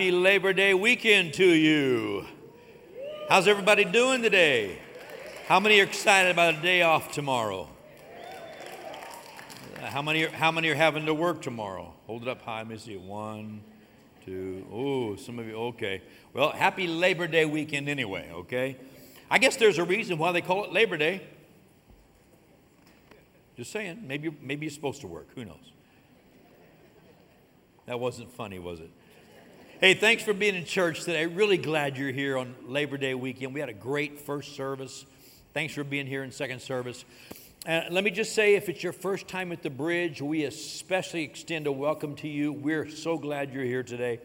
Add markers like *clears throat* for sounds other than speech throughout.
Happy Labor Day weekend to you. How's everybody doing today? How many are excited about a day off tomorrow? How many are, how many are having to work tomorrow? Hold it up high. See. One, two. Oh, some of you. Okay. Well, happy Labor Day weekend anyway, okay? I guess there's a reason why they call it Labor Day. Just saying. Maybe, maybe you're supposed to work. Who knows? That wasn't funny, was it? Hey, thanks for being in church today. Really glad you're here on Labor Day weekend. We had a great first service. Thanks for being here in second service. And let me just say, if it's your first time at the bridge, we especially extend a welcome to you. We're so glad you're here today.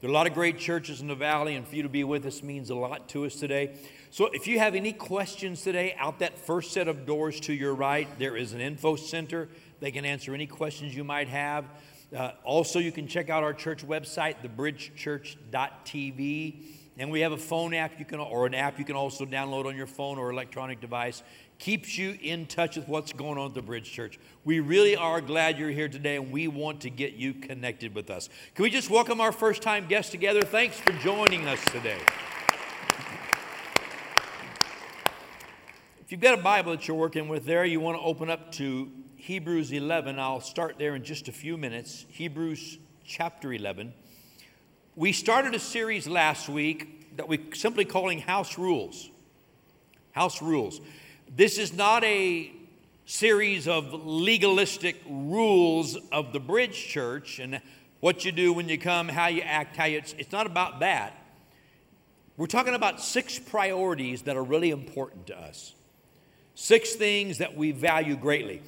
There are a lot of great churches in the valley, and for you to be with us means a lot to us today. So, if you have any questions today, out that first set of doors to your right, there is an info center. They can answer any questions you might have. Uh, also, you can check out our church website, thebridgechurch.tv. And we have a phone app you can, or an app you can also download on your phone or electronic device. Keeps you in touch with what's going on at the Bridge Church. We really are glad you're here today, and we want to get you connected with us. Can we just welcome our first time guests together? Thanks for joining us today. If you've got a Bible that you're working with there, you want to open up to Hebrews 11. I'll start there in just a few minutes. Hebrews chapter 11. We started a series last week that we're simply calling House Rules. House Rules. This is not a series of legalistic rules of the Bridge Church and what you do when you come, how you act, how you. It's, it's not about that. We're talking about six priorities that are really important to us. Six things that we value greatly.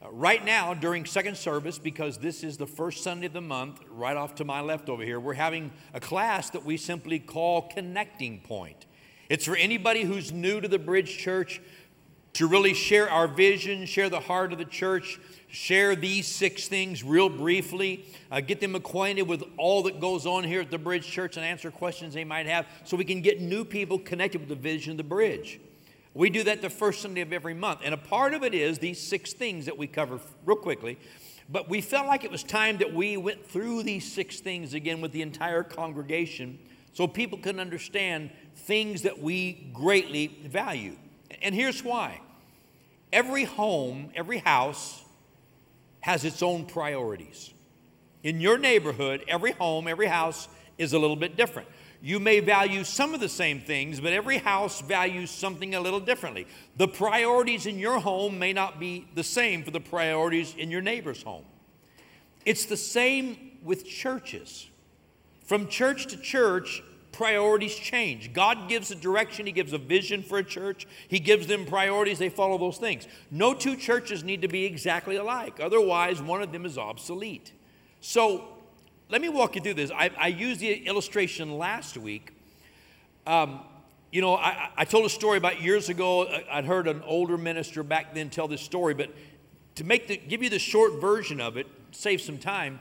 Uh, right now, during second service, because this is the first Sunday of the month, right off to my left over here, we're having a class that we simply call Connecting Point. It's for anybody who's new to the Bridge Church to really share our vision, share the heart of the church, share these six things real briefly, uh, get them acquainted with all that goes on here at the Bridge Church and answer questions they might have so we can get new people connected with the vision of the Bridge. We do that the first Sunday of every month. And a part of it is these six things that we cover real quickly. But we felt like it was time that we went through these six things again with the entire congregation so people can understand things that we greatly value. And here's why every home, every house has its own priorities. In your neighborhood, every home, every house is a little bit different. You may value some of the same things, but every house values something a little differently. The priorities in your home may not be the same for the priorities in your neighbor's home. It's the same with churches. From church to church, priorities change. God gives a direction, He gives a vision for a church, He gives them priorities, they follow those things. No two churches need to be exactly alike, otherwise, one of them is obsolete. So, let me walk you through this. I, I used the illustration last week. Um, you know, I, I, told a story about years ago. I'd heard an older minister back then tell this story, but to make the, give you the short version of it, save some time.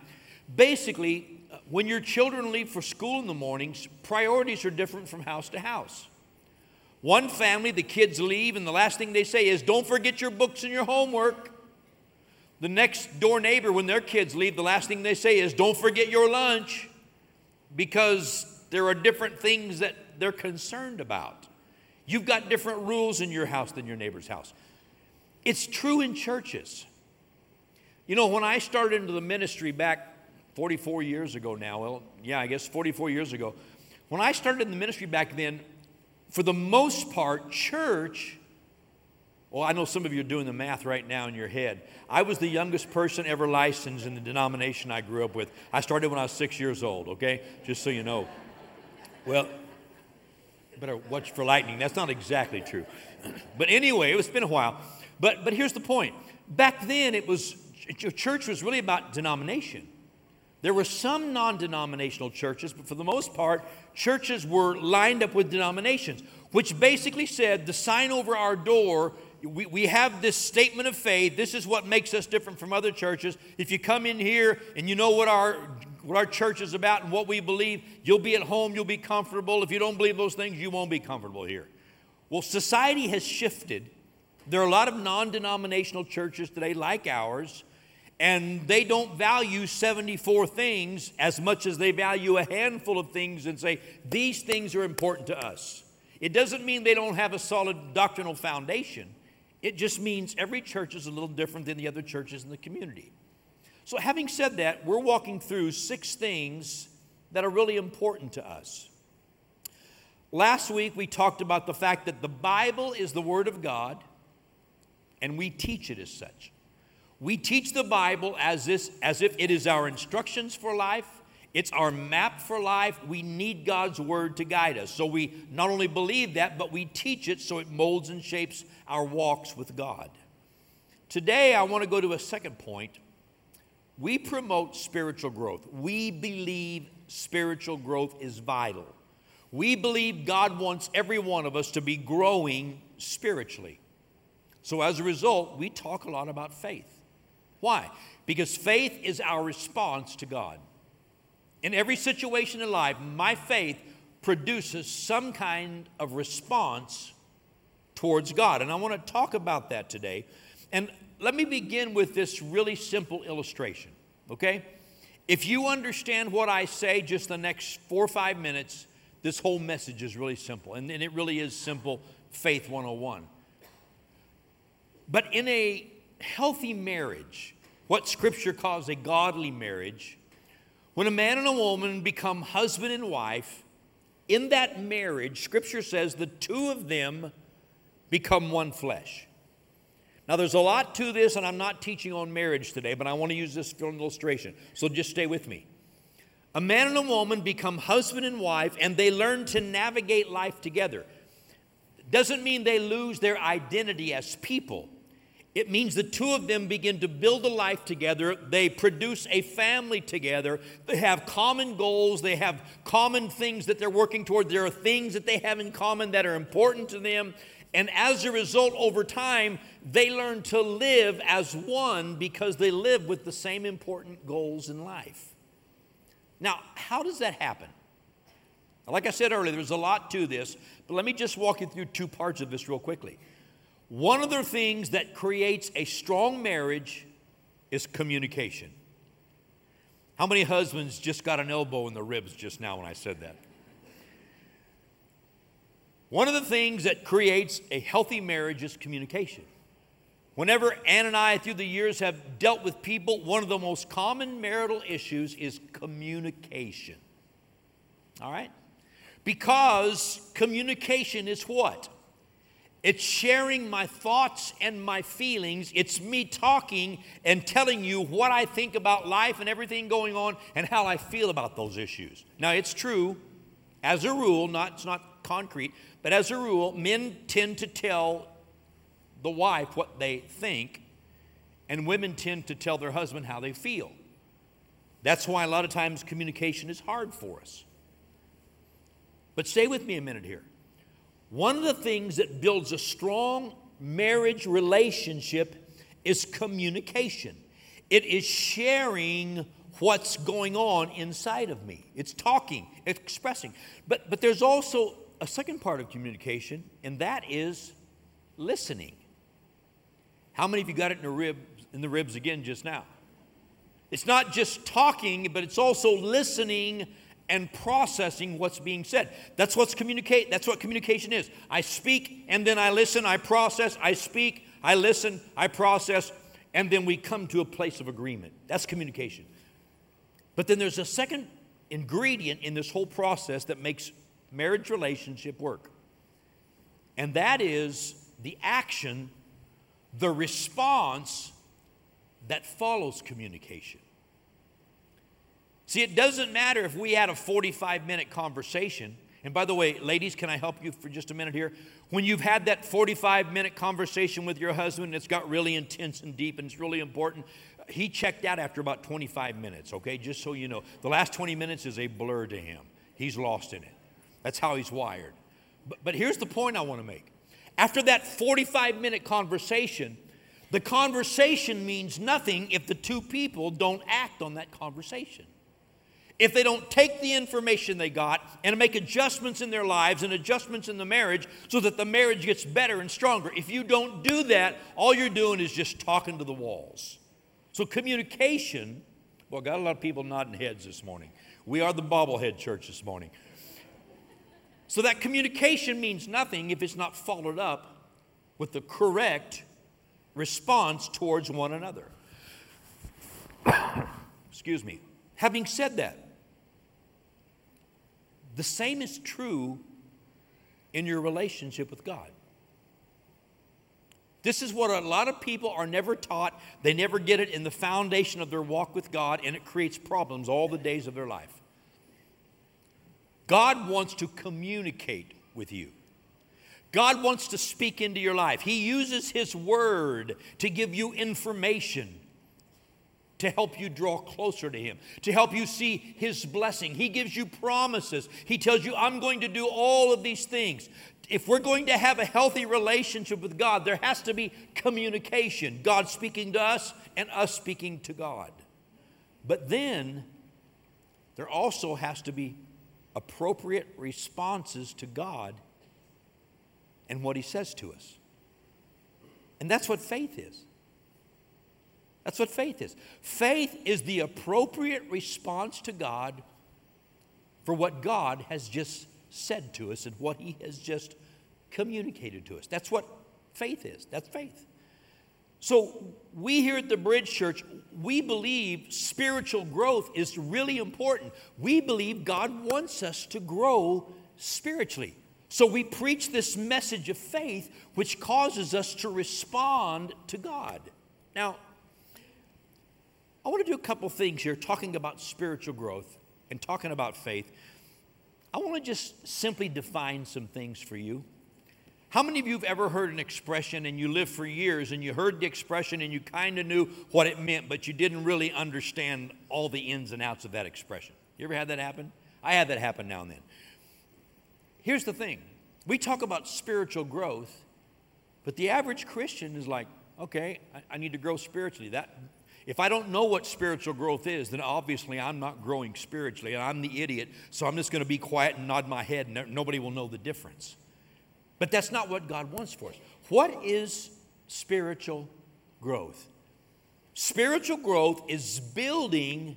Basically, when your children leave for school in the mornings, priorities are different from house to house. One family, the kids leave, and the last thing they say is, Don't forget your books and your homework. The next door neighbor, when their kids leave, the last thing they say is, Don't forget your lunch, because there are different things that they're concerned about. You've got different rules in your house than your neighbor's house. It's true in churches. You know, when I started into the ministry back 44 years ago now, well, yeah, I guess 44 years ago, when I started in the ministry back then, for the most part, church well, I know some of you are doing the math right now in your head. I was the youngest person ever licensed in the denomination I grew up with. I started when I was six years old, okay? Just so you know. Well, better watch for lightning. That's not exactly true. *clears throat* But anyway, it's been a while. But, but here's the point. Back then, it was, church was really about denomination. There were some non denominational churches, but for the most part, churches were lined up with denominations, which basically said the sign over our door we, we have this statement of faith. This is what makes us different from other churches. If you come in here and you know what our what our church is about and what we believe, you'll be at home, you'll be comfortable. If you don't believe those things, you won't be comfortable here. Well, society has shifted. There are a lot of non denominational churches today, like ours, and they don't value 74 things as much as they value a handful of things and say, these things are important to us. It doesn't mean they don't have a solid doctrinal foundation. It just means every church is a little different than the other churches in the community. So, having said that, we're walking through six things that are really important to us. Last week, we talked about the fact that the Bible is the Word of God, and we teach it as such. We teach the Bible as, this, as if it is our instructions for life, it's our map for life. We need God's Word to guide us. So we not only believe that, but we teach it so it molds and shapes our walks with God. Today, I want to go to a second point. We promote spiritual growth. We believe spiritual growth is vital. We believe God wants every one of us to be growing spiritually. So, as a result, we talk a lot about faith. Why? Because faith is our response to God. In every situation in life, my faith produces some kind of response towards God. And I want to talk about that today. And let me begin with this really simple illustration, okay? If you understand what I say just the next four or five minutes, this whole message is really simple. And, and it really is simple faith 101. But in a healthy marriage, what Scripture calls a godly marriage, when a man and a woman become husband and wife, in that marriage, Scripture says the two of them become one flesh. Now, there's a lot to this, and I'm not teaching on marriage today, but I want to use this for an illustration. So just stay with me. A man and a woman become husband and wife, and they learn to navigate life together. Doesn't mean they lose their identity as people. It means the two of them begin to build a life together. They produce a family together. They have common goals. They have common things that they're working toward. There are things that they have in common that are important to them. And as a result, over time, they learn to live as one because they live with the same important goals in life. Now, how does that happen? Like I said earlier, there's a lot to this, but let me just walk you through two parts of this real quickly. One of the things that creates a strong marriage is communication. How many husbands just got an elbow in the ribs just now when I said that? One of the things that creates a healthy marriage is communication. Whenever Ann and I, through the years, have dealt with people, one of the most common marital issues is communication. All right? Because communication is what? It's sharing my thoughts and my feelings. It's me talking and telling you what I think about life and everything going on and how I feel about those issues. Now, it's true, as a rule, not, it's not concrete, but as a rule, men tend to tell the wife what they think, and women tend to tell their husband how they feel. That's why a lot of times communication is hard for us. But stay with me a minute here. One of the things that builds a strong marriage relationship is communication. It is sharing what's going on inside of me. It's talking, expressing. But, but there's also a second part of communication, and that is listening. How many of you got it in the ribs, in the ribs again just now? It's not just talking, but it's also listening and processing what's being said. That's what's communicate. That's what communication is. I speak and then I listen, I process, I speak, I listen, I process, and then we come to a place of agreement. That's communication. But then there's a second ingredient in this whole process that makes marriage relationship work. And that is the action, the response that follows communication. See, it doesn't matter if we had a 45 minute conversation. And by the way, ladies, can I help you for just a minute here? When you've had that 45 minute conversation with your husband, it's got really intense and deep and it's really important. He checked out after about 25 minutes, okay? Just so you know. The last 20 minutes is a blur to him, he's lost in it. That's how he's wired. But, but here's the point I want to make. After that 45 minute conversation, the conversation means nothing if the two people don't act on that conversation if they don't take the information they got and make adjustments in their lives and adjustments in the marriage so that the marriage gets better and stronger. If you don't do that, all you're doing is just talking to the walls. So, communication, well, got a lot of people nodding heads this morning. We are the bobblehead church this morning. So, that communication means nothing if it's not followed up with the correct response towards one another. *coughs* Excuse me. Having said that, the same is true in your relationship with God. This is what a lot of people are never taught. They never get it in the foundation of their walk with God, and it creates problems all the days of their life. God wants to communicate with you. God wants to speak into your life. He uses His Word to give you information to help you draw closer to Him, to help you see His blessing. He gives you promises. He tells you, I'm going to do all of these things. If we're going to have a healthy relationship with God, there has to be communication God speaking to us and us speaking to God. But then there also has to be appropriate responses to God and what He says to us. And that's what faith is. That's what faith is. Faith is the appropriate response to God for what God has just said to us and what He has just communicated to us. That's what faith is. That's faith. So, we here at the Bridge Church, we believe spiritual growth is really important. We believe God wants us to grow spiritually. So, we preach this message of faith, which causes us to respond to God. Now, I want to do a couple things here talking about spiritual growth and talking about faith. I want to just simply define some things for you. How many of you have ever heard an expression and you lived for years and you heard the expression and you kind of knew what it meant, but you didn't really understand all the ins and outs of that expression? You ever had that happen? I had that happen now and then. Here's the thing we talk about spiritual growth, but the average Christian is like, okay, I, I need to grow spiritually. That, if I don't know what spiritual growth is, then obviously I'm not growing spiritually and I'm the idiot, so I'm just going to be quiet and nod my head and nobody will know the difference. But that's not what God wants for us. What is spiritual growth? Spiritual growth is building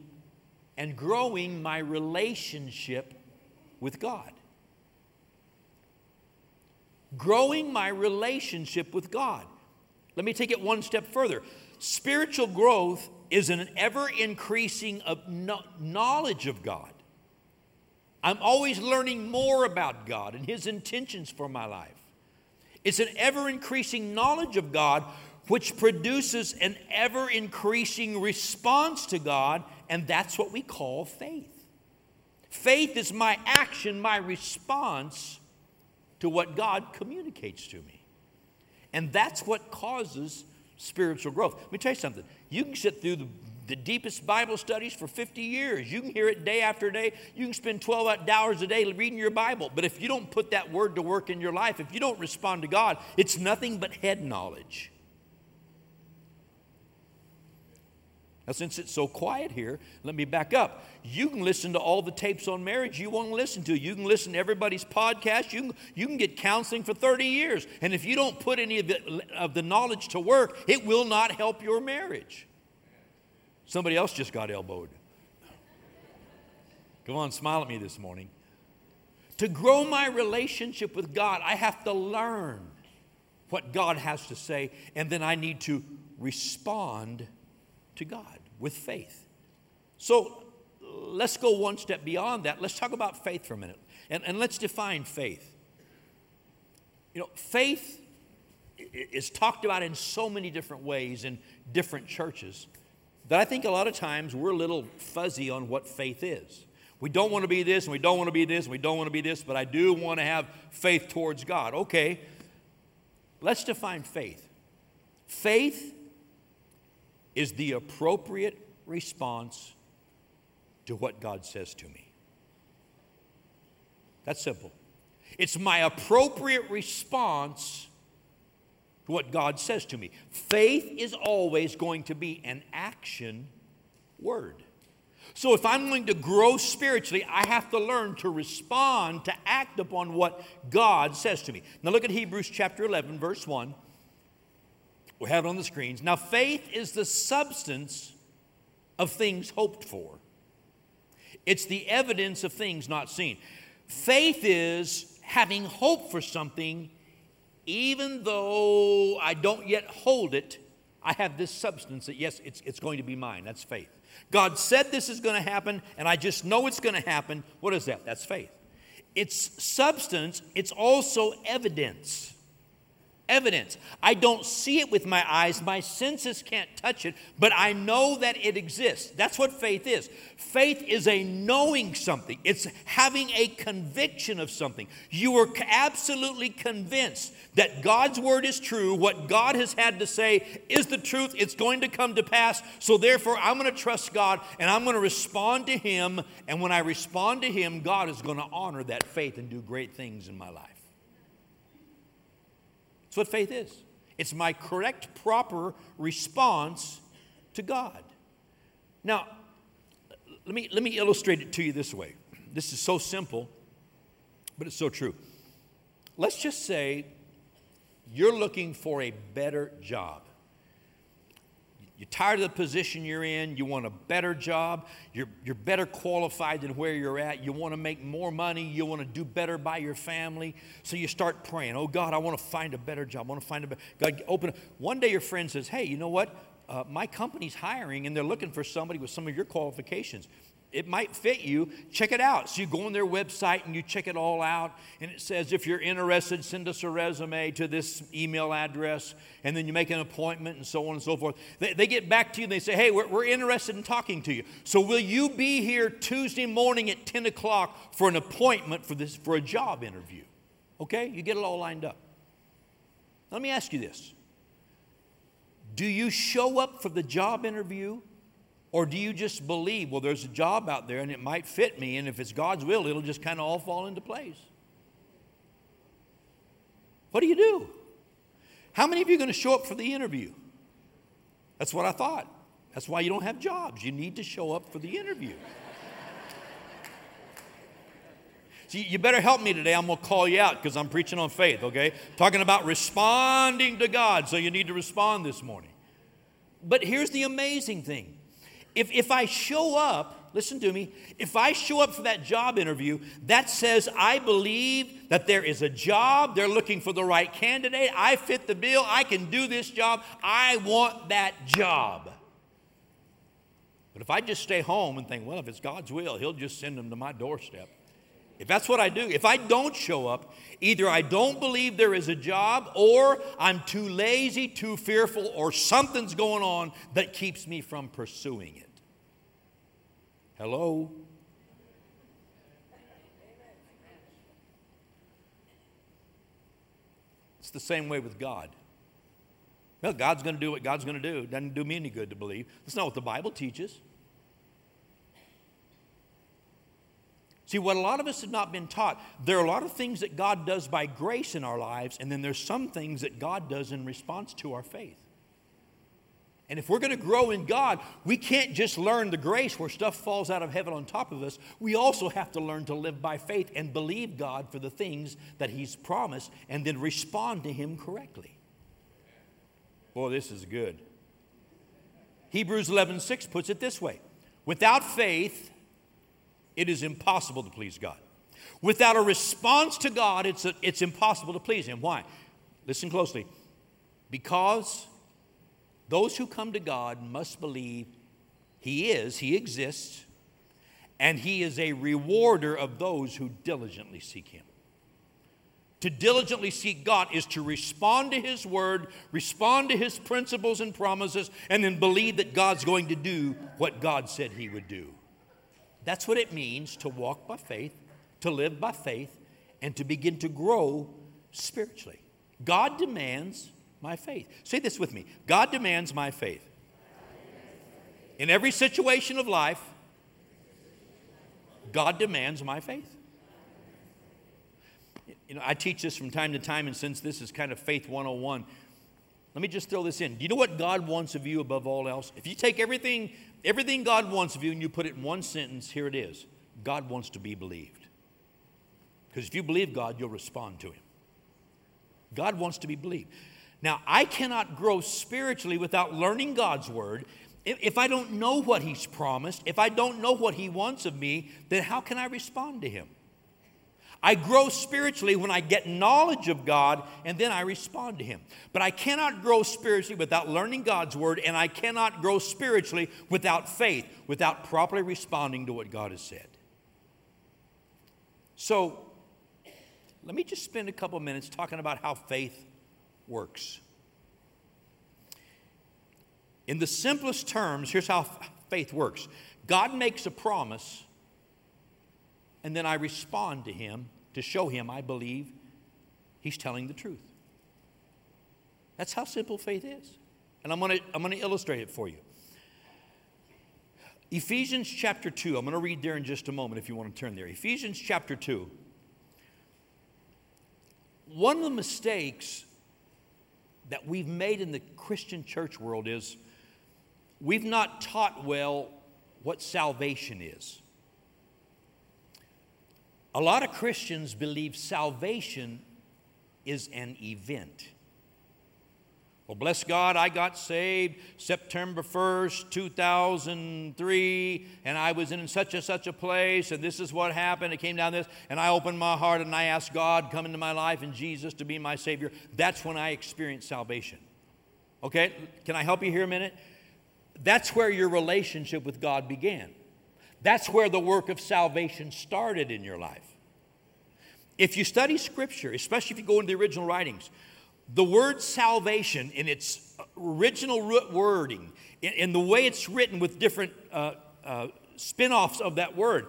and growing my relationship with God. Growing my relationship with God. Let me take it one step further. Spiritual growth is an ever increasing of knowledge of God. I'm always learning more about God and His intentions for my life. It's an ever increasing knowledge of God, which produces an ever increasing response to God, and that's what we call faith. Faith is my action, my response to what God communicates to me. And that's what causes spiritual growth. Let me tell you something. You can sit through the, the deepest Bible studies for 50 years. You can hear it day after day. You can spend 12 hours a day reading your Bible. But if you don't put that word to work in your life, if you don't respond to God, it's nothing but head knowledge. Now, since it's so quiet here, let me back up. You can listen to all the tapes on marriage you want to listen to. You can listen to everybody's podcast. You can, you can get counseling for 30 years. And if you don't put any of the, of the knowledge to work, it will not help your marriage. Somebody else just got elbowed. Come on, smile at me this morning. To grow my relationship with God, I have to learn what God has to say, and then I need to respond to God with faith. So let's go one step beyond that. Let's talk about faith for a minute. And, and let's define faith. You know, faith is talked about in so many different ways in different churches that I think a lot of times we're a little fuzzy on what faith is. We don't want to be this, and we don't want to be this, and we don't want to be this, but I do want to have faith towards God. Okay, let's define faith. Faith is the appropriate response to what God says to me. That's simple. It's my appropriate response to what God says to me. Faith is always going to be an action word. So if I'm going to grow spiritually, I have to learn to respond, to act upon what God says to me. Now look at Hebrews chapter 11, verse 1. We have it on the screens. Now, faith is the substance of things hoped for, it's the evidence of things not seen. Faith is having hope for something, even though I don't yet hold it, I have this substance that, yes, it's, it's going to be mine. That's faith. God said this is going to happen, and I just know it's going to happen. What is that? That's faith. It's substance, it's also evidence evidence. I don't see it with my eyes, my senses can't touch it, but I know that it exists. That's what faith is. Faith is a knowing something, it's having a conviction of something. You are absolutely convinced that God's word is true, what God has had to say is the truth, it's going to come to pass. So therefore, I'm going to trust God and I'm going to respond to Him. And when I respond to Him, God is going to honor that faith and do great things in my life. That's what faith is. It's my correct, proper response to God. Now, let me, let me illustrate it to you this way. This is so simple, but it's so true. Let's just say you're looking for a better job. You're tired of the position you're in. You want a better job. You're, you're better qualified than where you're at. You want to make more money. You want to do better by your family. So you start praying, Oh God, I want to find a better job. I want to find a better. God, open. One day your friend says, Hey, you know what? Uh, my company's hiring and they're looking for somebody with some of your qualifications it might fit you. Check it out. So you go on their website and you check it all out, and it says if you're interested, send us a resume to this email address, and then you make an appointment and so on and so forth. They, they get back to you and they say, hey, we're, we're interested in talking to you. So will you be here Tuesday morning at 10 o'clock for an appointment for this for a job interview? Okay, you get it all lined up. Let me ask you this. Do you show up for the job interview or do you just believe, well, there's a job out there and it might fit me, and if it's God's will, it'll just kind of all fall into place? What do you do? How many of you are going to show up for the interview? That's what I thought. That's why you don't have jobs. You need to show up for the interview. *laughs* See, you better help me today. I'm going to call you out because I'm preaching on faith, okay? Talking about responding to God, so you need to respond this morning. But here's the amazing thing if, if I show up, listen to me, if I show up for that job interview, that says I believe that there is a job, they're looking for the right candidate, I fit the bill, I can do this job, I want that job. But if I just stay home and think, well, if it's God's will, He'll just send them to my doorstep. If that's what I do, if I don't show up, either I don't believe there is a job, or I'm too lazy, too fearful, or something's going on that keeps me from pursuing it. Hello? It's the same way with God. Well, God's going to do what God's going to do. It doesn't do me any good to believe. That's not what the Bible teaches. See, what a lot of us have not been taught, there are a lot of things that God does by grace in our lives, and then there's some things that God does in response to our faith. And if we're going to grow in God, we can't just learn the grace where stuff falls out of heaven on top of us. We also have to learn to live by faith and believe God for the things that He's promised and then respond to Him correctly. Boy, this is good. Hebrews 11 6 puts it this way Without faith, it is impossible to please God. Without a response to God, it's, a, it's impossible to please Him. Why? Listen closely. Because those who come to God must believe He is, He exists, and He is a rewarder of those who diligently seek Him. To diligently seek God is to respond to His word, respond to His principles and promises, and then believe that God's going to do what God said He would do. That's what it means to walk by faith, to live by faith, and to begin to grow spiritually. God demands my faith. Say this with me God demands my faith. In every situation of life, God demands my faith. You know, I teach this from time to time, and since this is kind of faith 101, let me just throw this in. Do you know what God wants of you above all else? If you take everything Everything God wants of you, and you put it in one sentence, here it is God wants to be believed. Because if you believe God, you'll respond to Him. God wants to be believed. Now, I cannot grow spiritually without learning God's word. If I don't know what He's promised, if I don't know what He wants of me, then how can I respond to Him? I grow spiritually when I get knowledge of God and then I respond to Him. But I cannot grow spiritually without learning God's Word, and I cannot grow spiritually without faith, without properly responding to what God has said. So, let me just spend a couple minutes talking about how faith works. In the simplest terms, here's how faith works God makes a promise and then I respond to him to show him I believe he's telling the truth. That's how simple faith is. And I'm going to I'm going to illustrate it for you. Ephesians chapter 2. I'm going to read there in just a moment if you want to turn there. Ephesians chapter 2. One of the mistakes that we've made in the Christian church world is we've not taught well what salvation is. A lot of Christians believe salvation is an event. Well, bless God, I got saved September 1st, 2003, and I was in such and such a place, and this is what happened. It came down this, and I opened my heart and I asked God, come into my life and Jesus to be my Savior. That's when I experienced salvation. Okay, can I help you here a minute? That's where your relationship with God began. That's where the work of salvation started in your life. If you study Scripture, especially if you go into the original writings, the word salvation in its original root wording, in, in the way it's written with different uh, uh, spin offs of that word,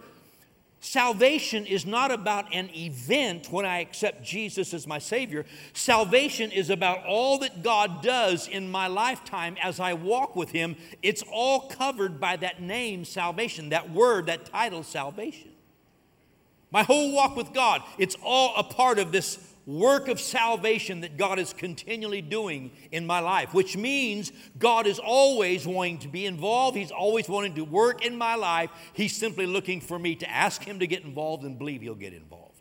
Salvation is not about an event when I accept Jesus as my Savior. Salvation is about all that God does in my lifetime as I walk with Him. It's all covered by that name, salvation, that word, that title, salvation. My whole walk with God, it's all a part of this work of salvation that God is continually doing in my life, which means God is always wanting to be involved. He's always wanting to work in my life. He's simply looking for me to ask Him to get involved and believe He'll get involved.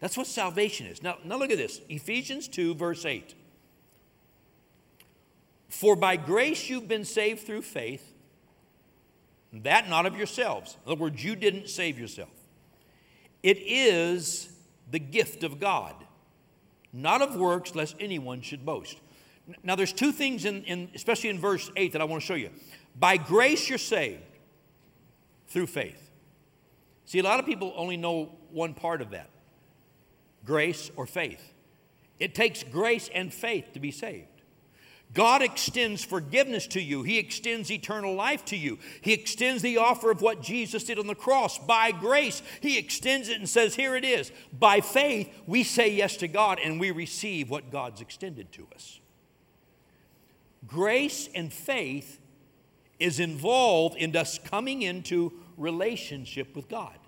That's what salvation is. Now, now look at this Ephesians 2, verse 8. For by grace you've been saved through faith, that not of yourselves. In other words, you didn't save yourself. It is the gift of God, not of works, lest anyone should boast. Now, there's two things, in, in, especially in verse 8, that I want to show you. By grace, you're saved through faith. See, a lot of people only know one part of that grace or faith. It takes grace and faith to be saved. God extends forgiveness to you. He extends eternal life to you. He extends the offer of what Jesus did on the cross. By grace, He extends it and says, Here it is. By faith, we say yes to God and we receive what God's extended to us. Grace and faith is involved in us coming into relationship with God.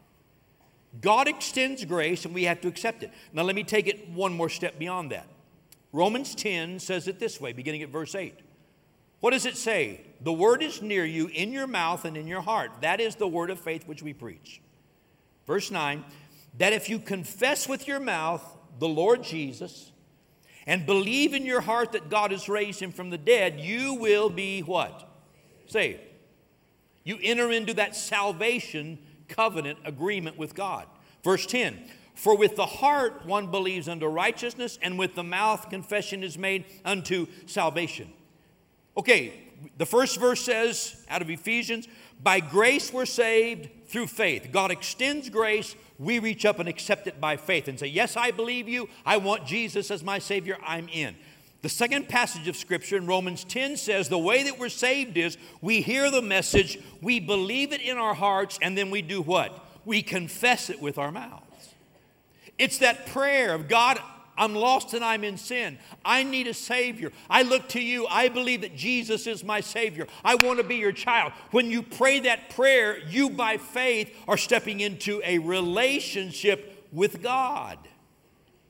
God extends grace and we have to accept it. Now, let me take it one more step beyond that. Romans 10 says it this way, beginning at verse 8. What does it say? The word is near you, in your mouth and in your heart. That is the word of faith which we preach. Verse 9, that if you confess with your mouth the Lord Jesus and believe in your heart that God has raised him from the dead, you will be what? Saved. You enter into that salvation covenant agreement with God. Verse 10 for with the heart one believes unto righteousness, and with the mouth confession is made unto salvation. Okay, the first verse says out of Ephesians, by grace we're saved through faith. God extends grace. We reach up and accept it by faith and say, Yes, I believe you. I want Jesus as my Savior. I'm in. The second passage of Scripture in Romans 10 says the way that we're saved is we hear the message, we believe it in our hearts, and then we do what? We confess it with our mouth. It's that prayer of God, I'm lost and I'm in sin. I need a Savior. I look to you. I believe that Jesus is my Savior. I want to be your child. When you pray that prayer, you by faith are stepping into a relationship with God.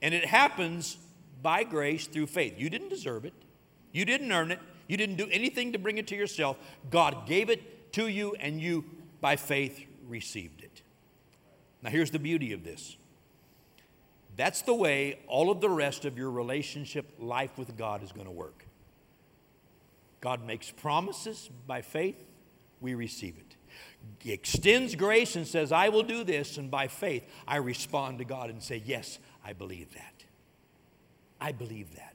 And it happens by grace through faith. You didn't deserve it, you didn't earn it, you didn't do anything to bring it to yourself. God gave it to you, and you by faith received it. Now, here's the beauty of this that's the way all of the rest of your relationship life with God is going to work. God makes promises by faith, we receive it. He extends grace and says, I will do this, and by faith, I respond to God and say, Yes, I believe that. I believe that.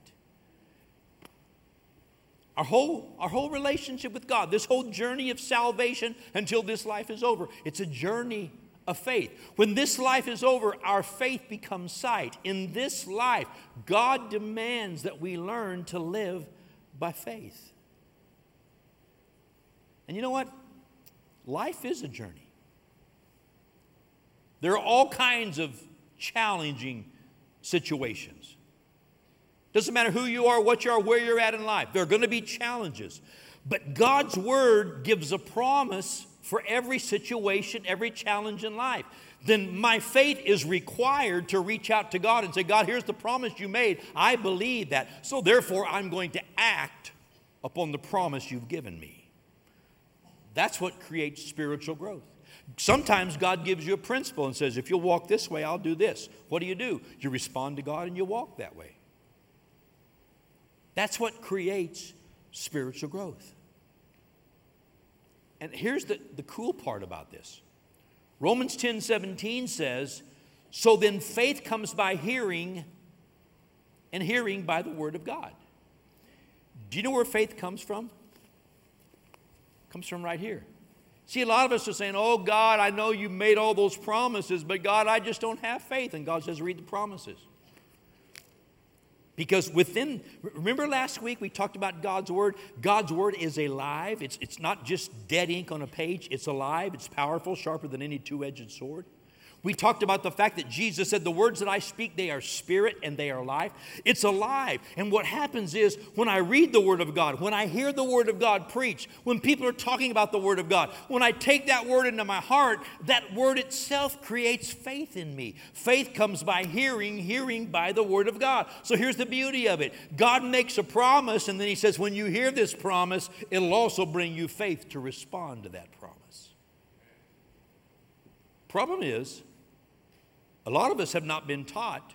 Our whole, our whole relationship with God, this whole journey of salvation until this life is over, it's a journey of faith. When this life is over, our faith becomes sight. In this life, God demands that we learn to live by faith. And you know what? Life is a journey. There are all kinds of challenging situations. Doesn't matter who you are, what you are, where you're at in life. There are going to be challenges. But God's word gives a promise for every situation, every challenge in life. Then my faith is required to reach out to God and say, God, here's the promise you made. I believe that. So therefore, I'm going to act upon the promise you've given me. That's what creates spiritual growth. Sometimes God gives you a principle and says, if you'll walk this way, I'll do this. What do you do? You respond to God and you walk that way. That's what creates spiritual growth. And here's the, the cool part about this Romans 10 17 says, So then faith comes by hearing, and hearing by the word of God. Do you know where faith comes from? It comes from right here. See, a lot of us are saying, Oh, God, I know you made all those promises, but God, I just don't have faith. And God says, Read the promises. Because within, remember last week we talked about God's Word? God's Word is alive. It's, it's not just dead ink on a page, it's alive, it's powerful, sharper than any two edged sword. We talked about the fact that Jesus said, The words that I speak, they are spirit and they are life. It's alive. And what happens is when I read the Word of God, when I hear the Word of God preached, when people are talking about the Word of God, when I take that Word into my heart, that Word itself creates faith in me. Faith comes by hearing, hearing by the Word of God. So here's the beauty of it God makes a promise, and then He says, When you hear this promise, it'll also bring you faith to respond to that promise. Problem is, a lot of us have not been taught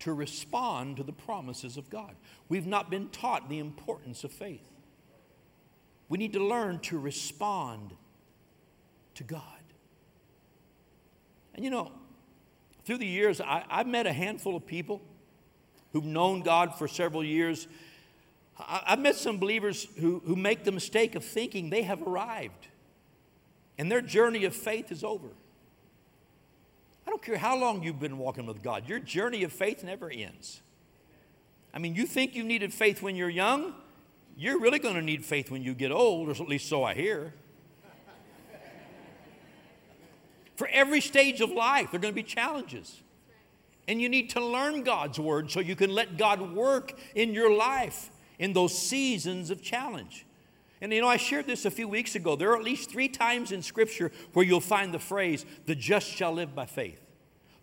to respond to the promises of God. We've not been taught the importance of faith. We need to learn to respond to God. And you know, through the years, I, have met a handful of people who've known God for several years. I, I've met some believers who, who make the mistake of thinking they have arrived and their journey of faith is over. I don't care how long you've been walking with God, your journey of faith never ends. I mean, you think you needed faith when you're young, you're really going to need faith when you get old, or at least so I hear. For every stage of life, there are going to be challenges. And you need to learn God's word so you can let God work in your life in those seasons of challenge. And you know, I shared this a few weeks ago. There are at least three times in Scripture where you'll find the phrase, the just shall live by faith.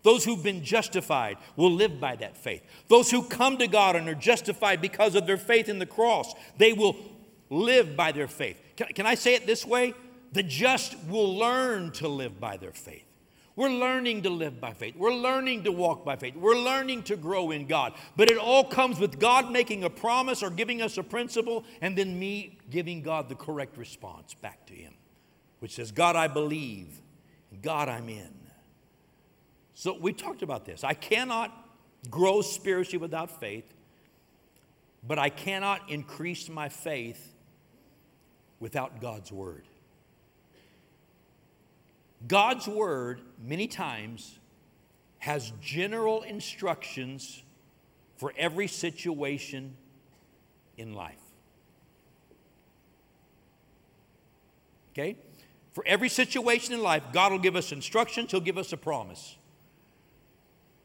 Those who've been justified will live by that faith. Those who come to God and are justified because of their faith in the cross, they will live by their faith. Can, can I say it this way? The just will learn to live by their faith. We're learning to live by faith. We're learning to walk by faith. We're learning to grow in God. But it all comes with God making a promise or giving us a principle, and then me giving God the correct response back to Him, which says, God, I believe. God, I'm in. So we talked about this. I cannot grow spiritually without faith, but I cannot increase my faith without God's Word. God's Word, many times, has general instructions for every situation in life. Okay? For every situation in life, God will give us instructions, He'll give us a promise.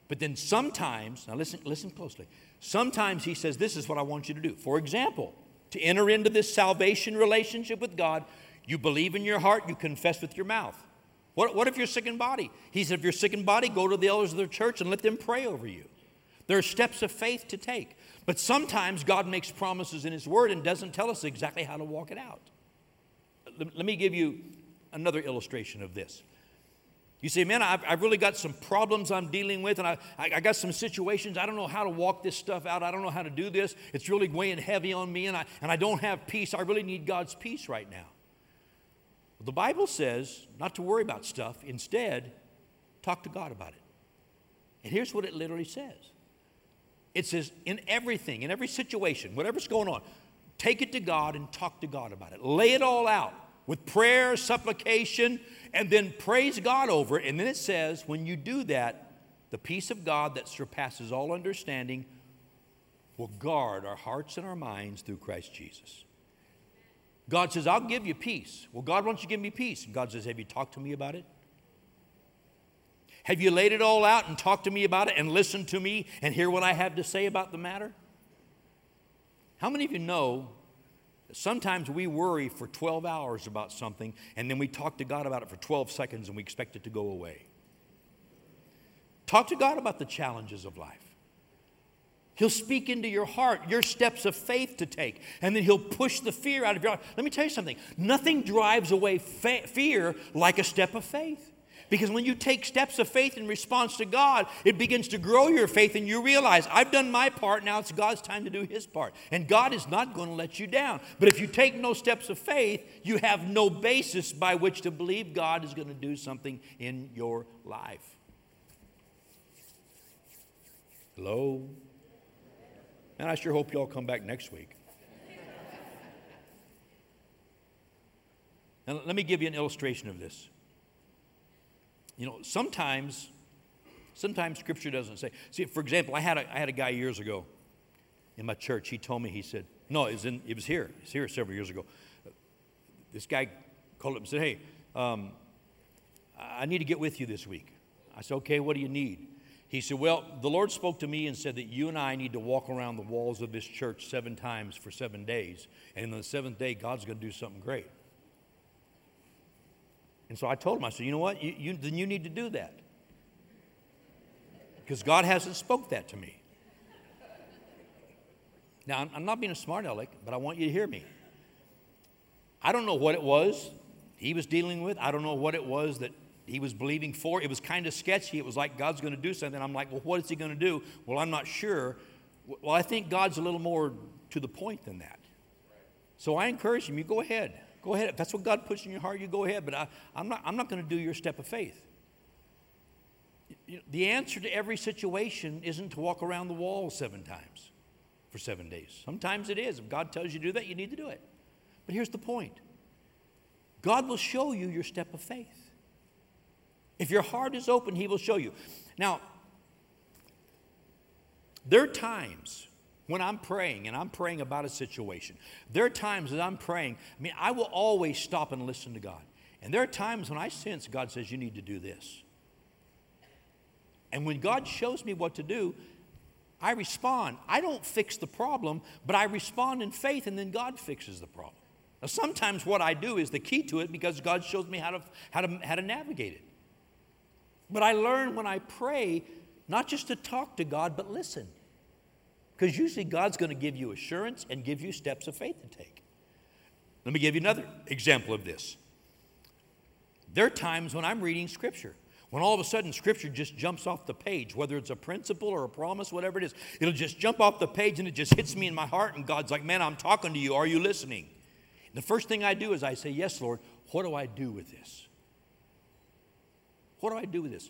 But then sometimes, now listen, listen closely. Sometimes He says, This is what I want you to do. For example, to enter into this salvation relationship with God, you believe in your heart, you confess with your mouth. What, what if you're sick in body? He said, if you're sick in body, go to the elders of the church and let them pray over you. There are steps of faith to take. But sometimes God makes promises in His Word and doesn't tell us exactly how to walk it out. Let, me give you another illustration of this. You say, man, I've, I've really got some problems I'm dealing with, and I, I, I, got some situations. I don't know how to walk this stuff out. I don't know how to do this. It's really weighing heavy on me, and I, and I don't have peace. I really need God's peace right now. The Bible says not to worry about stuff. Instead, talk to God about it. And here's what it literally says it says, in everything, in every situation, whatever's going on, take it to God and talk to God about it. Lay it all out with prayer, supplication, and then praise God over it. And then it says, when you do that, the peace of God that surpasses all understanding will guard our hearts and our minds through Christ Jesus. God says, I'll give you peace. Well, God wants you to give me peace. And God says, Have you talked to me about it? Have you laid it all out and talked to me about it and listened to me and hear what I have to say about the matter? How many of you know that Sometimes we worry for 12 hours about something and then we talk to God about it for 12 seconds and we expect it to go away. Talk to God about the challenges of life. He'll speak into your heart your steps of faith to take, and then He'll push the fear out of your heart. Let me tell you something nothing drives away fa- fear like a step of faith. Because when you take steps of faith in response to God, it begins to grow your faith, and you realize, I've done my part, now it's God's time to do His part. And God is not going to let you down. But if you take no steps of faith, you have no basis by which to believe God is going to do something in your life. Hello? And I sure hope you all come back next week. Now, let me give you an illustration of this. You know, sometimes, sometimes Scripture doesn't say. See, for example, I had a, I had a guy years ago in my church. He told me, he said, no, it was, in, it was here. It was here several years ago. This guy called up and said, hey, um, I need to get with you this week. I said, okay, what do you need? He said, Well, the Lord spoke to me and said that you and I need to walk around the walls of this church seven times for seven days. And on the seventh day, God's going to do something great. And so I told him, I said, you know what? You, you, then you need to do that. Because God hasn't spoke that to me. Now, I'm, I'm not being a smart aleck, but I want you to hear me. I don't know what it was he was dealing with. I don't know what it was that he was believing for. It was kind of sketchy. It was like God's going to do something. I'm like, well, what is he going to do? Well, I'm not sure. Well, I think God's a little more to the point than that. So I encourage him, you go ahead. Go ahead. If that's what God puts in your heart, you go ahead. But I, am not, I'm not going to do your step of faith. You know, the answer to every situation isn't to walk around the wall seven times for seven days. Sometimes it is. If God tells you to do that, you need to do it. But here's the point God will show you your step of faith. If your heart is open, He will show you. Now, there are times when I'm praying and I'm praying about a situation, there are times that I'm praying, I mean, I will always stop and listen to God. And there are times when I sense God says, You need to do this. And when God shows me what to do, I respond. I don't fix the problem, but I respond in faith, and then God fixes the problem. Now, sometimes what I do is the key to it because God shows me how to, how to, how to navigate it. But I learn when I pray not just to talk to God, but listen. Because usually God's going to give you assurance and give you steps of faith to take. Let me give you another example of this. There are times when I'm reading Scripture, when all of a sudden Scripture just jumps off the page, whether it's a principle or a promise, whatever it is, it'll just jump off the page and it just hits me in my heart, and God's like, Man, I'm talking to you. Are you listening? And the first thing I do is I say, Yes, Lord. What do I do with this? What do I do with this?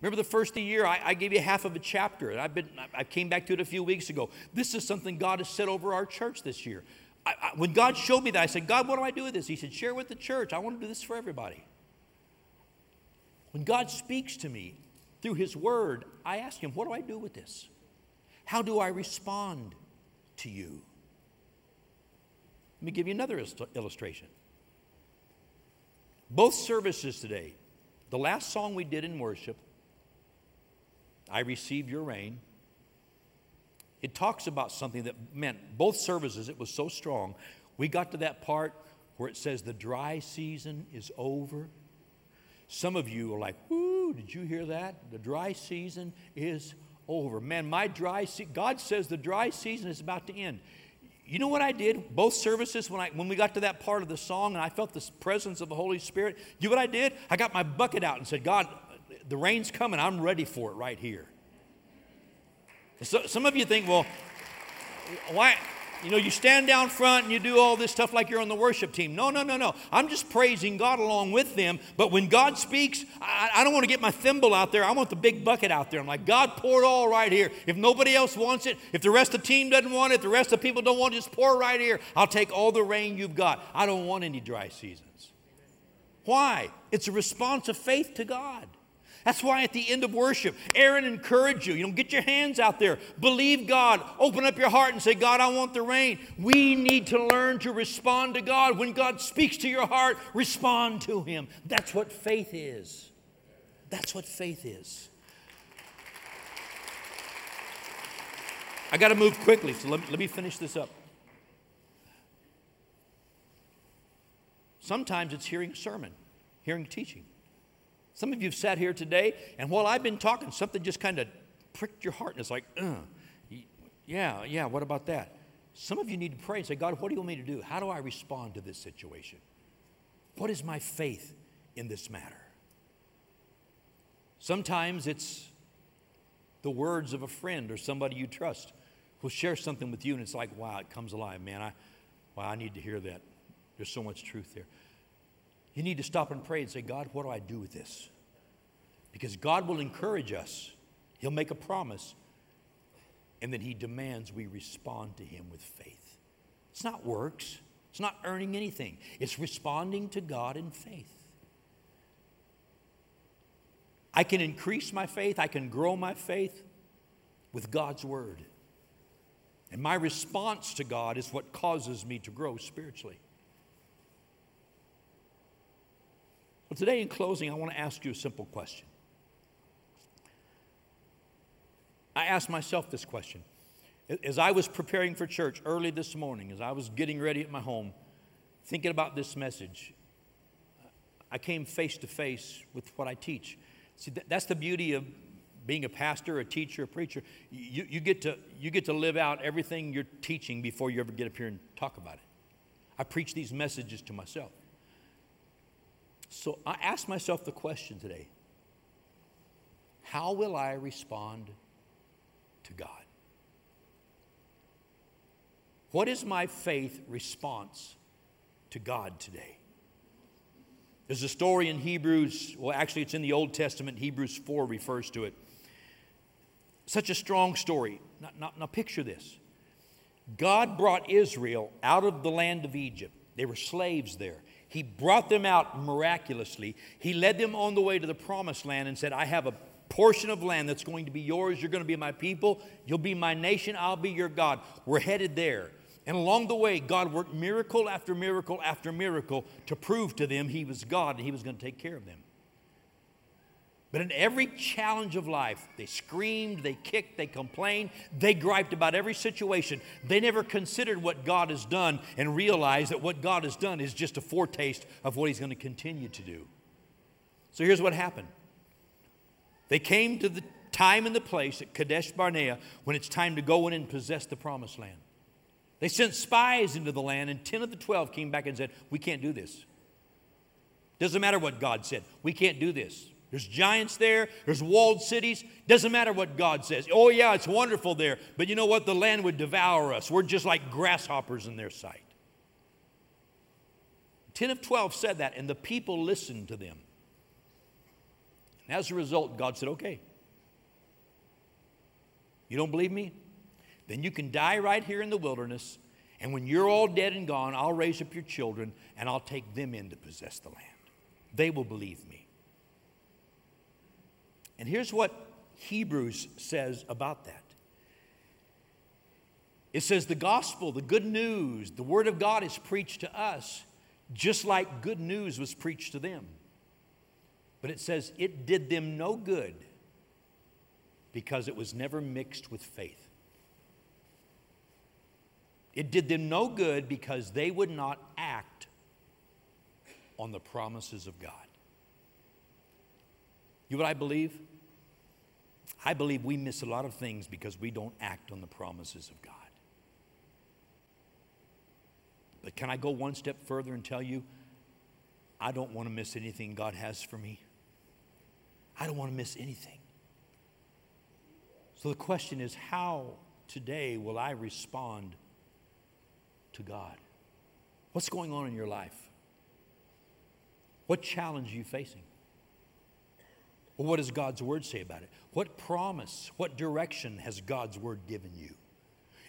Remember the first of the year, I, I, gave you half of a chapter, and I've been, I came back to it a few weeks ago. This is something God has said over our church this year. I, I, when God showed me that, I said, God, what do I do with this? He said, share with the church. I want to do this for everybody. When God speaks to me through His Word, I ask Him, what do I do with this? How do I respond to you? Let me give you another illustration. Both services today, the last song we did in worship I receive your rain. It talks about something that meant both services, it was so strong. We got to that part where it says the dry season is over. Some of you are like, whoo, did you hear that? The dry season is over. Man, my dry season, God says the dry season is about to end. You know what I did? Both services, when, I, when we got to that part of the song and I felt the presence of the Holy Spirit, you know what I did? I got my bucket out and said, God, the rain's coming. I'm ready for it right here. So, some of you think, well, why? You know, you stand down front and you do all this stuff like you're on the worship team. No, no, no, no. I'm just praising God along with them. But when God speaks, I, I don't want to get my thimble out there. I want the big bucket out there. I'm like, God, pour it all right here. If nobody else wants it, if the rest of the team doesn't want it, the rest of the people don't want it, just pour right here. I'll take all the rain you've got. I don't want any dry seasons. Why? It's a response of faith to God. That's why at the end of worship, Aaron encouraged you. You know, get your hands out there. Believe God. Open up your heart and say, God, I want the rain. We need to learn to respond to God. When God speaks to your heart, respond to Him. That's what faith is. That's what faith is. I got to move quickly, so let let me finish this up. Sometimes it's hearing a sermon, hearing teaching. Some of you have sat here today, and while I've been talking, something just kind of pricked your heart, and it's like, uh, yeah, yeah, what about that? Some of you need to pray and say, God, what do you want me to do? How do I respond to this situation? What is my faith in this matter? Sometimes it's the words of a friend or somebody you trust who'll share something with you, and it's like, wow, it comes alive, man. I, wow, I need to hear that. There's so much truth there. You need to stop and pray and say, God, what do I do with this? Because God will encourage us, He'll make a promise, and then He demands we respond to Him with faith. It's not works, it's not earning anything, it's responding to God in faith. I can increase my faith, I can grow my faith with God's Word. And my response to God is what causes me to grow spiritually. Well, today, in closing, I want to ask you a simple question. I asked myself this question. As I was preparing for church early this morning, as I was getting ready at my home, thinking about this message, I came face to face with what I teach. See, that's the beauty of being a pastor, a teacher, a preacher. You, you, get to, you get to live out everything you're teaching before you ever get up here and talk about it. I preach these messages to myself. So I asked myself the question today how will I respond to God? What is my faith response to God today? There's a story in Hebrews, well, actually, it's in the Old Testament. Hebrews 4 refers to it. Such a strong story. Now, now, now, picture this God brought Israel out of the land of Egypt, they were slaves there. He brought them out miraculously. He led them on the way to the promised land and said, I have a portion of land that's going to be yours. You're going to be my people. You'll be my nation. I'll be your God. We're headed there. And along the way, God worked miracle after miracle after miracle to prove to them He was God and He was going to take care of them. But in every challenge of life, they screamed, they kicked, they complained, they griped about every situation. They never considered what God has done and realized that what God has done is just a foretaste of what He's going to continue to do. So here's what happened they came to the time and the place at Kadesh Barnea when it's time to go in and possess the promised land. They sent spies into the land, and 10 of the 12 came back and said, We can't do this. Doesn't matter what God said, we can't do this. There's giants there, there's walled cities. Doesn't matter what God says. Oh, yeah, it's wonderful there, but you know what? The land would devour us. We're just like grasshoppers in their sight. 10 of 12 said that, and the people listened to them. And as a result, God said, okay. You don't believe me? Then you can die right here in the wilderness, and when you're all dead and gone, I'll raise up your children and I'll take them in to possess the land. They will believe me. And here's what Hebrews says about that it says, The gospel, the good news, the word of God is preached to us just like good news was preached to them. But it says, It did them no good because it was never mixed with faith. It did them no good because they would not act on the promises of God. You know what I believe? I believe we miss a lot of things because we don't act on the promises of God. But can I go one step further and tell you, I don't want to miss anything God has for me? I don't want to miss anything. So the question is how today will I respond to God? What's going on in your life? What challenge are you facing? Well, what does God's word say about it? What promise, what direction has God's word given you?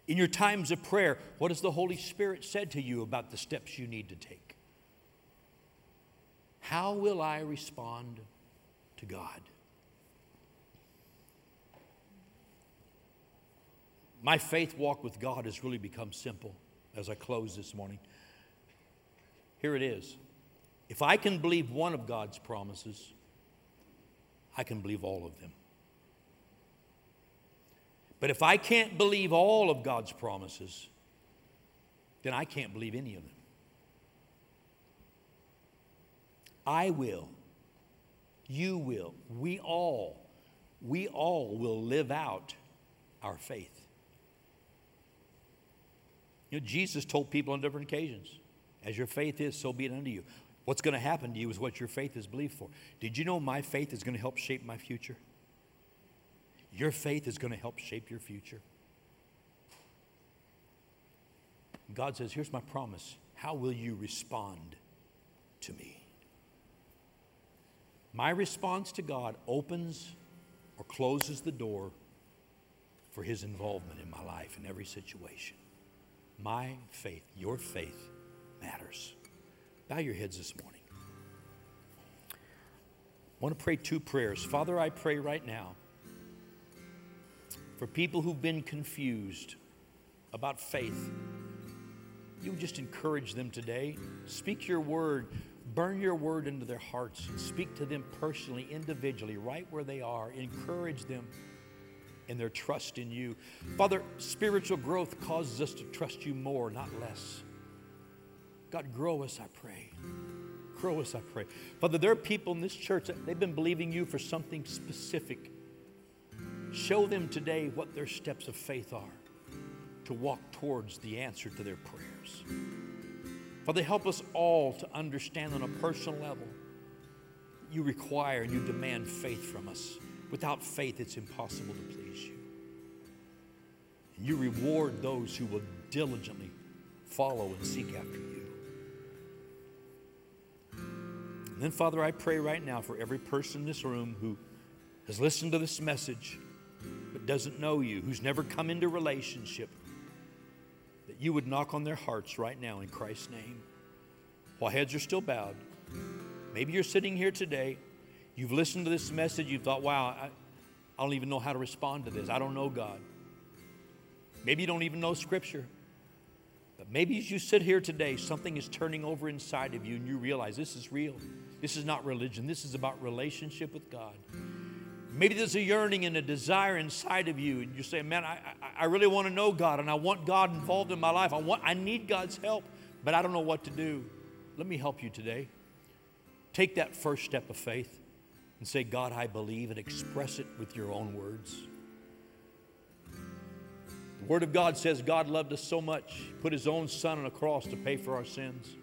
In your times of prayer, what has the Holy Spirit said to you about the steps you need to take? How will I respond to God? My faith walk with God has really become simple as I close this morning. Here it is. If I can believe one of God's promises, I can believe all of them. But if I can't believe all of God's promises, then I can't believe any of them. I will. You will. We all, we all will live out our faith. You know, Jesus told people on different occasions, as your faith is, so be it unto you. What's going to happen to you is what your faith is believed for. Did you know my faith is going to help shape my future? Your faith is going to help shape your future. God says, Here's my promise. How will you respond to me? My response to God opens or closes the door for his involvement in my life in every situation. My faith, your faith matters. Bow your heads this morning. I want to pray two prayers. Father, I pray right now for people who've been confused about faith. You just encourage them today. Speak your word, burn your word into their hearts, speak to them personally, individually, right where they are. Encourage them in their trust in you. Father, spiritual growth causes us to trust you more, not less. God, grow us, I pray. Grow us, I pray. Father, there are people in this church that they've been believing you for something specific. Show them today what their steps of faith are to walk towards the answer to their prayers. Father, help us all to understand on a personal level you require and you demand faith from us. Without faith, it's impossible to please you. And you reward those who will diligently follow and seek after you. And then, Father, I pray right now for every person in this room who has listened to this message but doesn't know you, who's never come into relationship, that you would knock on their hearts right now in Christ's name. While heads are still bowed, maybe you're sitting here today, you've listened to this message, you've thought, wow, I, I don't even know how to respond to this. I don't know God. Maybe you don't even know Scripture. But maybe as you sit here today, something is turning over inside of you and you realize this is real. This is not religion, this is about relationship with God. Maybe there's a yearning and a desire inside of you, and you're saying, Man, I, I, I really want to know God, and I want God involved in my life. I, want, I need God's help, but I don't know what to do. Let me help you today. Take that first step of faith and say, God, I believe, and express it with your own words. Word of God says God loved us so much, put His own Son on a cross to pay for our sins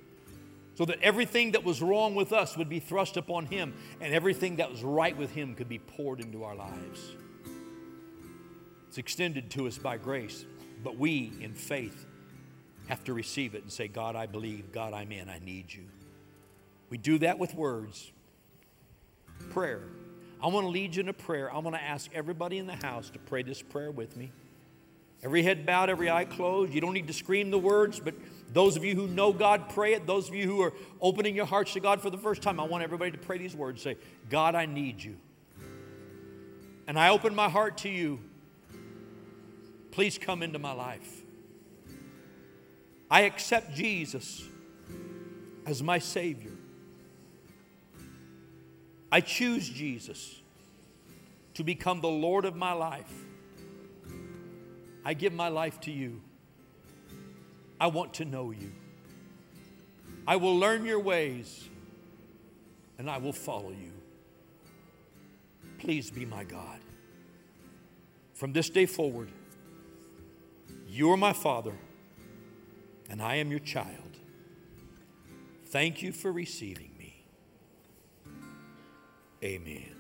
so that everything that was wrong with us would be thrust upon him and everything that was right with him could be poured into our lives. It's extended to us by grace, but we, in faith, have to receive it and say, God, I believe. God, I'm in. I need you. We do that with words. Prayer. I want to lead you in a prayer. I want to ask everybody in the house to pray this prayer with me. Every head bowed, every eye closed. You don't need to scream the words, but those of you who know God, pray it. Those of you who are opening your hearts to God for the first time, I want everybody to pray these words. Say, God, I need you. And I open my heart to you. Please come into my life. I accept Jesus as my Savior. I choose Jesus to become the Lord of my life. I give my life to you. I want to know you. I will learn your ways and I will follow you. Please be my God. From this day forward, you are my Father and I am your child. Thank you for receiving me. Amen.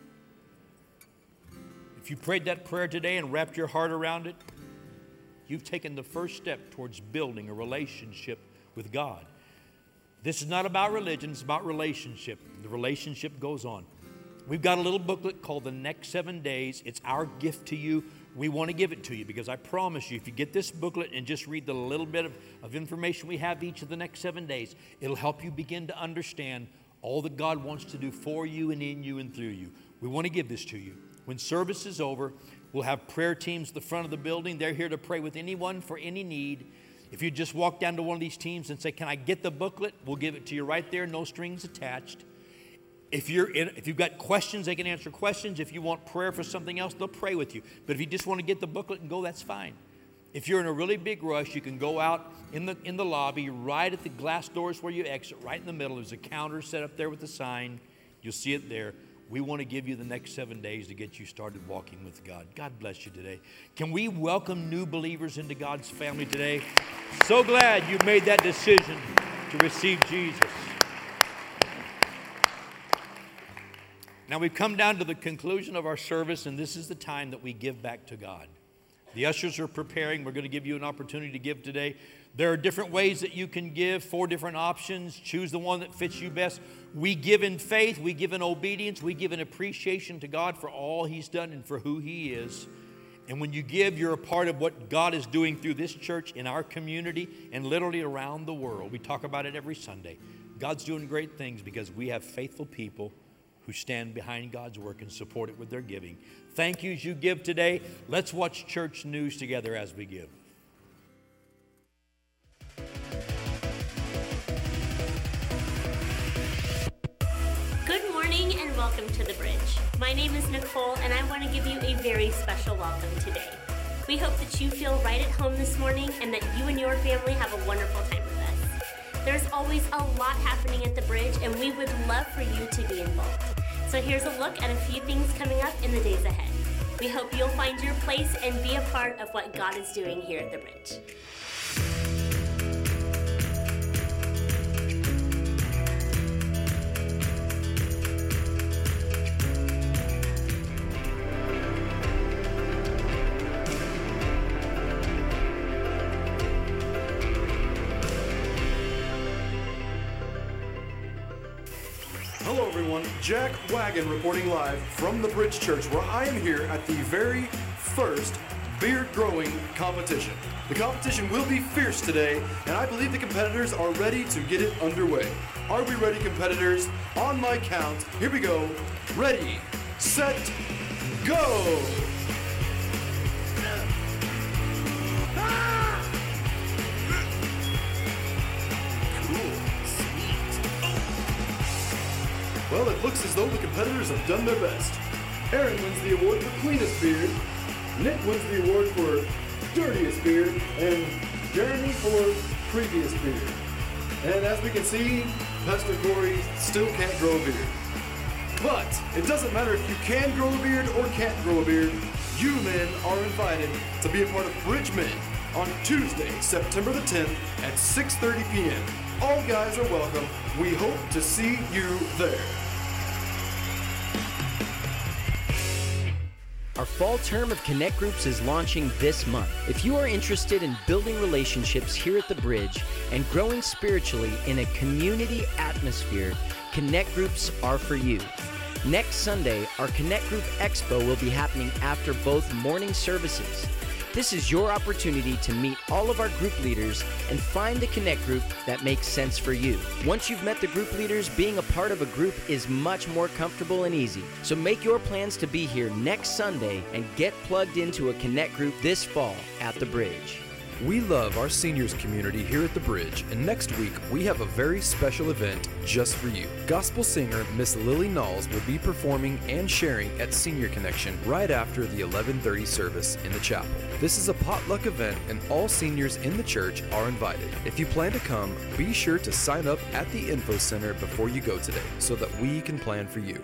If you prayed that prayer today and wrapped your heart around it, you've taken the first step towards building a relationship with God. This is not about religion, it's about relationship. The relationship goes on. We've got a little booklet called The Next Seven Days. It's our gift to you. We want to give it to you because I promise you, if you get this booklet and just read the little bit of, of information we have each of the next seven days, it'll help you begin to understand all that God wants to do for you and in you and through you. We want to give this to you. When service is over, we'll have prayer teams at the front of the building. They're here to pray with anyone for any need. If you just walk down to one of these teams and say, Can I get the booklet? We'll give it to you right there, no strings attached. If, you're in, if you've got questions, they can answer questions. If you want prayer for something else, they'll pray with you. But if you just want to get the booklet and go, that's fine. If you're in a really big rush, you can go out in the, in the lobby, right at the glass doors where you exit, right in the middle. There's a counter set up there with a sign. You'll see it there. We want to give you the next seven days to get you started walking with God. God bless you today. Can we welcome new believers into God's family today? So glad you made that decision to receive Jesus. Now we've come down to the conclusion of our service, and this is the time that we give back to God. The ushers are preparing. We're going to give you an opportunity to give today. There are different ways that you can give, four different options. Choose the one that fits you best. We give in faith, we give in obedience, we give in appreciation to God for all He's done and for who He is. And when you give, you're a part of what God is doing through this church in our community and literally around the world. We talk about it every Sunday. God's doing great things because we have faithful people who stand behind God's work and support it with their giving. Thank you as you give today. Let's watch church news together as we give. Good morning and welcome to the bridge. My name is Nicole and I want to give you a very special welcome today. We hope that you feel right at home this morning and that you and your family have a wonderful time with us. There's always a lot happening at the bridge and we would love for you to be involved. So here's a look at a few things coming up in the days ahead. We hope you'll find your place and be a part of what God is doing here at the Bridge. Jack Wagon reporting live from the Bridge Church, where I am here at the very first beard growing competition. The competition will be fierce today, and I believe the competitors are ready to get it underway. Are we ready, competitors? On my count, here we go. Ready, set, go! Well, it looks as though the competitors have done their best. Aaron wins the award for cleanest beard, Nick wins the award for dirtiest beard, and Jeremy for previous beard. And as we can see, Pastor Corey still can't grow a beard. But it doesn't matter if you can grow a beard or can't grow a beard, you men are invited to be a part of Bridge Men on Tuesday, September the 10th at 6:30 p.m. All guys are welcome. We hope to see you there. Our fall term of Connect Groups is launching this month. If you are interested in building relationships here at the Bridge and growing spiritually in a community atmosphere, Connect Groups are for you. Next Sunday, our Connect Group Expo will be happening after both morning services. This is your opportunity to meet all of our group leaders and find the Connect group that makes sense for you. Once you've met the group leaders, being a part of a group is much more comfortable and easy. So make your plans to be here next Sunday and get plugged into a Connect group this fall at the Bridge. We love our seniors community here at the Bridge, and next week we have a very special event just for you. Gospel singer Miss Lily Knowles will be performing and sharing at Senior Connection right after the 11:30 service in the chapel. This is a potluck event and all seniors in the church are invited. If you plan to come, be sure to sign up at the info center before you go today so that we can plan for you.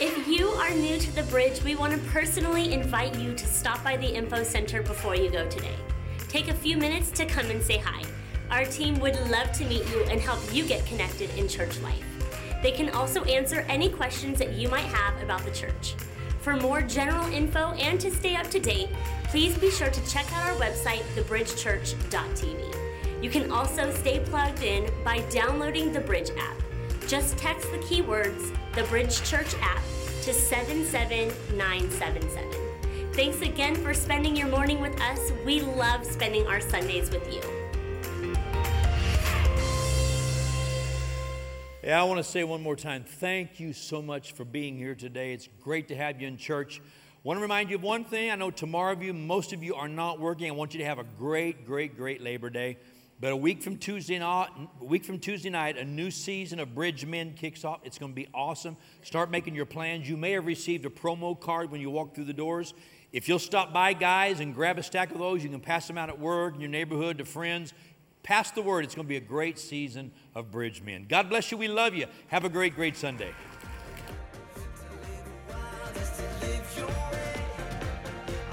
If you are new to the bridge, we want to personally invite you to stop by the info center before you go today. Take a few minutes to come and say hi. Our team would love to meet you and help you get connected in church life. They can also answer any questions that you might have about the church. For more general info and to stay up to date, please be sure to check out our website, thebridgechurch.tv. You can also stay plugged in by downloading the Bridge app. Just text the keywords, the Bridge Church app, to 77977. Thanks again for spending your morning with us. We love spending our Sundays with you. Yeah, I want to say one more time thank you so much for being here today. It's great to have you in church. want to remind you of one thing. I know tomorrow of you, most of you are not working. I want you to have a great, great, great Labor Day. But a week from Tuesday night, a week from Tuesday night, a new season of Bridge Men kicks off. It's going to be awesome. Start making your plans. You may have received a promo card when you walk through the doors. If you'll stop by, guys, and grab a stack of those, you can pass them out at work, in your neighborhood, to friends. Pass the word. It's going to be a great season of bridge men. God bless you. We love you. Have a great, great Sunday.